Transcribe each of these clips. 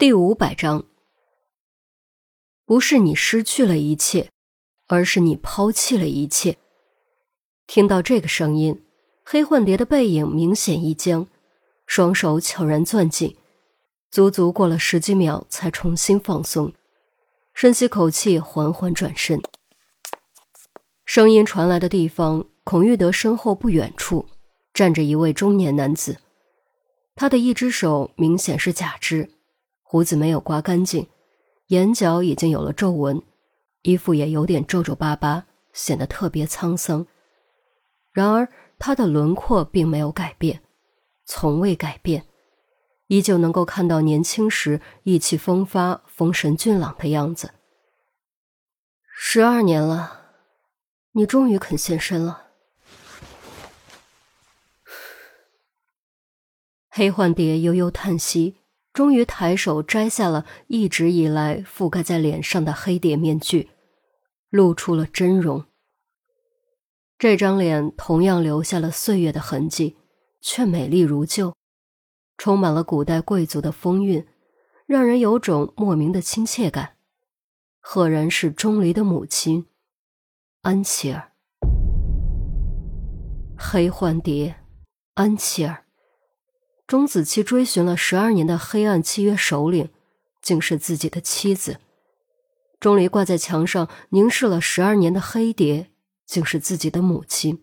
第五百章，不是你失去了一切，而是你抛弃了一切。听到这个声音，黑幻蝶的背影明显一僵，双手悄然攥紧，足足过了十几秒才重新放松，深吸口气，缓缓转身。声音传来的地方，孔玉德身后不远处站着一位中年男子，他的一只手明显是假肢。胡子没有刮干净，眼角已经有了皱纹，衣服也有点皱皱巴巴，显得特别沧桑。然而，他的轮廓并没有改变，从未改变，依旧能够看到年轻时意气风发、风神俊朗的样子。十二年了，你终于肯现身了。黑幻蝶悠悠叹息。终于抬手摘下了一直以来覆盖在脸上的黑蝶面具，露出了真容。这张脸同样留下了岁月的痕迹，却美丽如旧，充满了古代贵族的风韵，让人有种莫名的亲切感。赫然是钟离的母亲，安琪儿。黑幻蝶，安琪儿。钟子期追寻了十二年的黑暗契约首领，竟是自己的妻子；钟离挂在墙上凝视了十二年的黑蝶，竟是自己的母亲。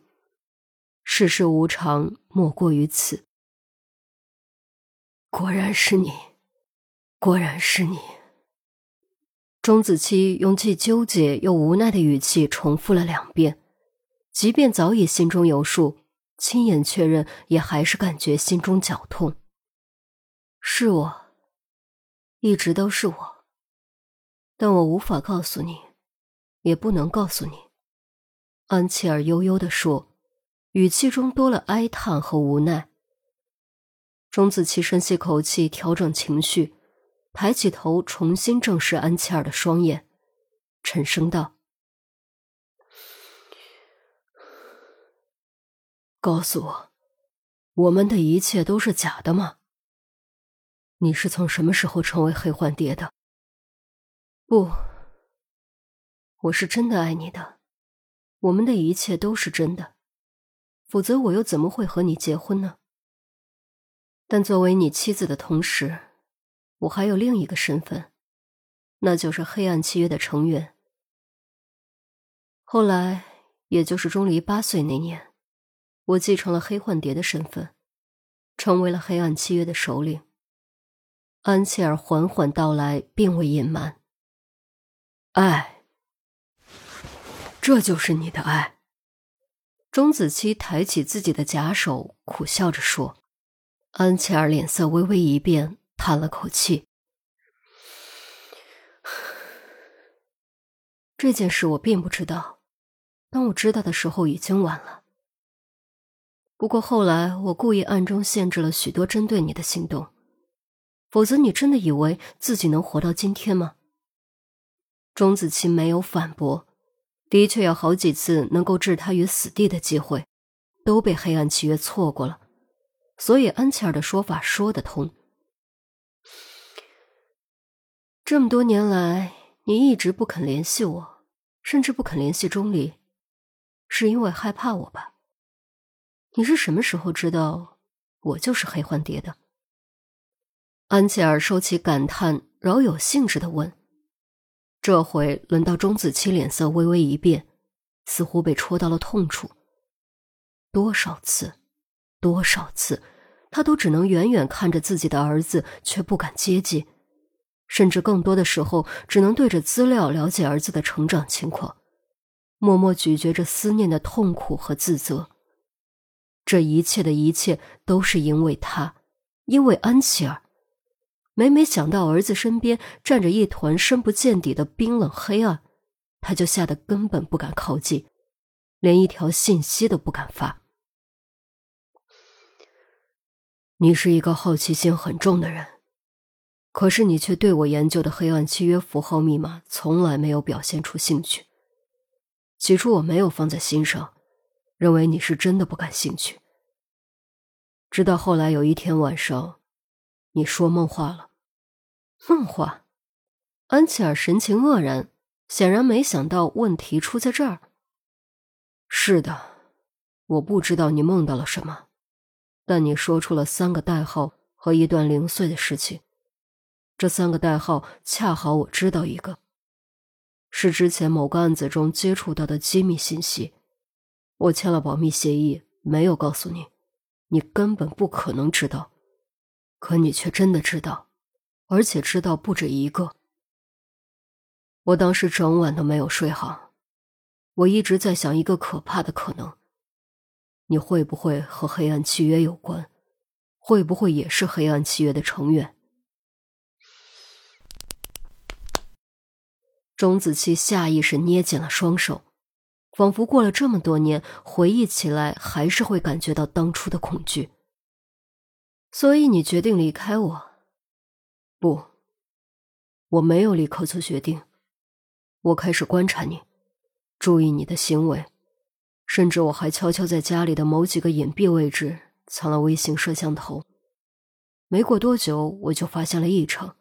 世事无常，莫过于此。果然是你，果然是你。钟子期用既纠结又无奈的语气重复了两遍，即便早已心中有数。亲眼确认，也还是感觉心中绞痛。是我，一直都是我，但我无法告诉你，也不能告诉你。安琪儿悠悠地说，语气中多了哀叹和无奈。钟子期深吸口气，调整情绪，抬起头，重新正视安琪儿的双眼，沉声道。告诉我，我们的一切都是假的吗？你是从什么时候成为黑幻蝶的？不，我是真的爱你的，我们的一切都是真的，否则我又怎么会和你结婚呢？但作为你妻子的同时，我还有另一个身份，那就是黑暗契约的成员。后来，也就是钟离八岁那年。我继承了黑幻蝶的身份，成为了黑暗契约的首领。安琪儿缓缓道来，并未隐瞒。爱，这就是你的爱。钟子期抬起自己的假手，苦笑着说。安琪儿脸色微微一变，叹了口气：“ 这件事我并不知道，当我知道的时候，已经晚了。”不过后来，我故意暗中限制了许多针对你的行动，否则你真的以为自己能活到今天吗？钟子期没有反驳，的确有好几次能够置他于死地的机会，都被黑暗契约错过了，所以安琪儿的说法说得通。这么多年来，你一直不肯联系我，甚至不肯联系钟离，是因为害怕我吧？你是什么时候知道我就是黑幻蝶的？安琪儿收起感叹，饶有兴致的问。这回轮到钟子期脸色微微一变，似乎被戳到了痛处。多少次，多少次，他都只能远远看着自己的儿子，却不敢接近，甚至更多的时候，只能对着资料了解儿子的成长情况，默默咀嚼着思念的痛苦和自责。这一切的一切都是因为他，因为安琪儿。每每想到儿子身边站着一团深不见底的冰冷黑暗，他就吓得根本不敢靠近，连一条信息都不敢发。你是一个好奇心很重的人，可是你却对我研究的黑暗契约符号密码从来没有表现出兴趣。起初我没有放在心上。认为你是真的不感兴趣，直到后来有一天晚上，你说梦话了，梦话。安琪儿神情愕然，显然没想到问题出在这儿。是的，我不知道你梦到了什么，但你说出了三个代号和一段零碎的事情。这三个代号恰好我知道一个，是之前某个案子中接触到的机密信息。我签了保密协议，没有告诉你，你根本不可能知道，可你却真的知道，而且知道不止一个。我当时整晚都没有睡好，我一直在想一个可怕的可能：你会不会和黑暗契约有关？会不会也是黑暗契约的成员？钟子期下意识捏紧了双手，仿佛过了这么多年，回忆起来还是会感觉到当初的恐惧。所以你决定离开我？不，我没有立刻做决定。我开始观察你，注意你的行为，甚至我还悄悄在家里的某几个隐蔽位置藏了微型摄像头。没过多久，我就发现了异常。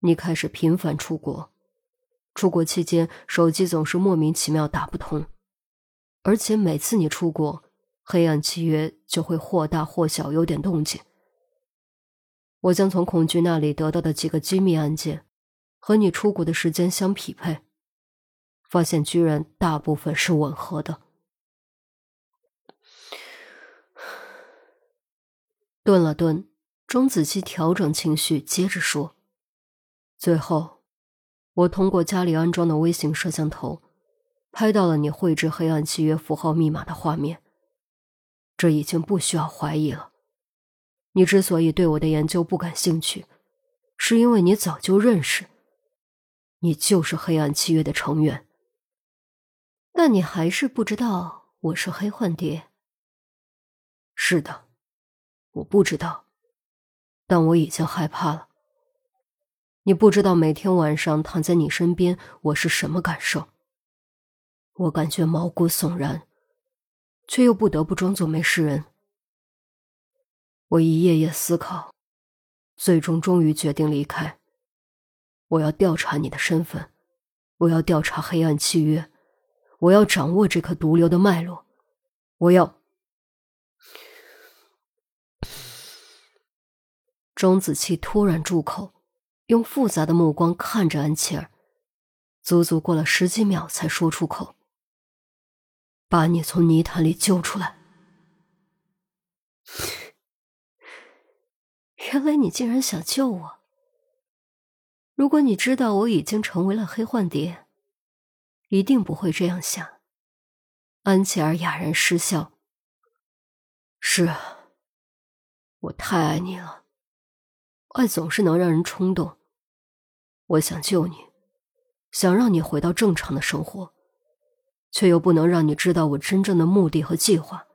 你开始频繁出国，出国期间手机总是莫名其妙打不通，而且每次你出国，黑暗契约就会或大或小有点动静。我将从恐惧那里得到的几个机密案件。和你出国的时间相匹配，发现居然大部分是吻合的。顿了顿，钟子期调整情绪，接着说：“最后，我通过家里安装的微型摄像头，拍到了你绘制黑暗契约符号密码的画面。这已经不需要怀疑了。你之所以对我的研究不感兴趣，是因为你早就认识。”你就是黑暗契约的成员，但你还是不知道我是黑幻蝶。是的，我不知道，但我已经害怕了。你不知道每天晚上躺在你身边我是什么感受。我感觉毛骨悚然，却又不得不装作没事人。我一夜夜思考，最终终于决定离开。我要调查你的身份，我要调查黑暗契约，我要掌握这颗毒瘤的脉络，我要。钟子期突然住口，用复杂的目光看着安琪儿，足足过了十几秒才说出口：“把你从泥潭里救出来。原来你竟然想救我。”如果你知道我已经成为了黑幻蝶，一定不会这样想。安琪儿哑然失笑。是，我太爱你了，爱总是能让人冲动。我想救你，想让你回到正常的生活，却又不能让你知道我真正的目的和计划，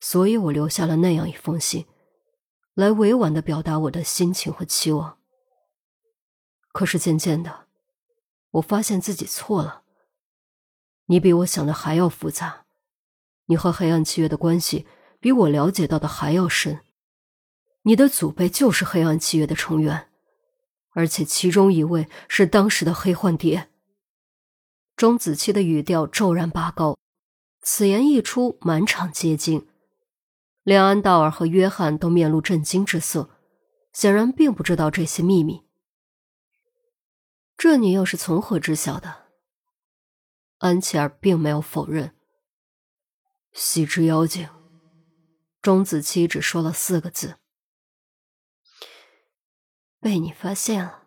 所以我留下了那样一封信，来委婉的表达我的心情和期望。可是渐渐的，我发现自己错了。你比我想的还要复杂，你和黑暗契约的关系比我了解到的还要深。你的祖辈就是黑暗契约的成员，而且其中一位是当时的黑幻蝶。钟子期的语调骤然拔高，此言一出，满场皆惊，连安道尔和约翰都面露震惊之色，显然并不知道这些秘密。这你又是从何知晓的？安琪儿并没有否认。西之妖精，钟子期只说了四个字：“被你发现了。”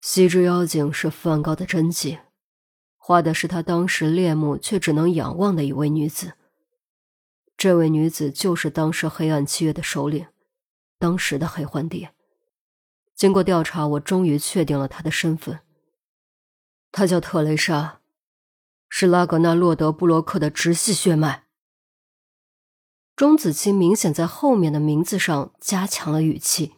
西之妖精是梵高的真迹，画的是他当时恋慕却只能仰望的一位女子。这位女子就是当时黑暗契约的首领，当时的黑幻蝶。经过调查，我终于确定了他的身份。他叫特蕾莎，是拉格纳洛德布洛克的直系血脉。钟子期明显在后面的名字上加强了语气。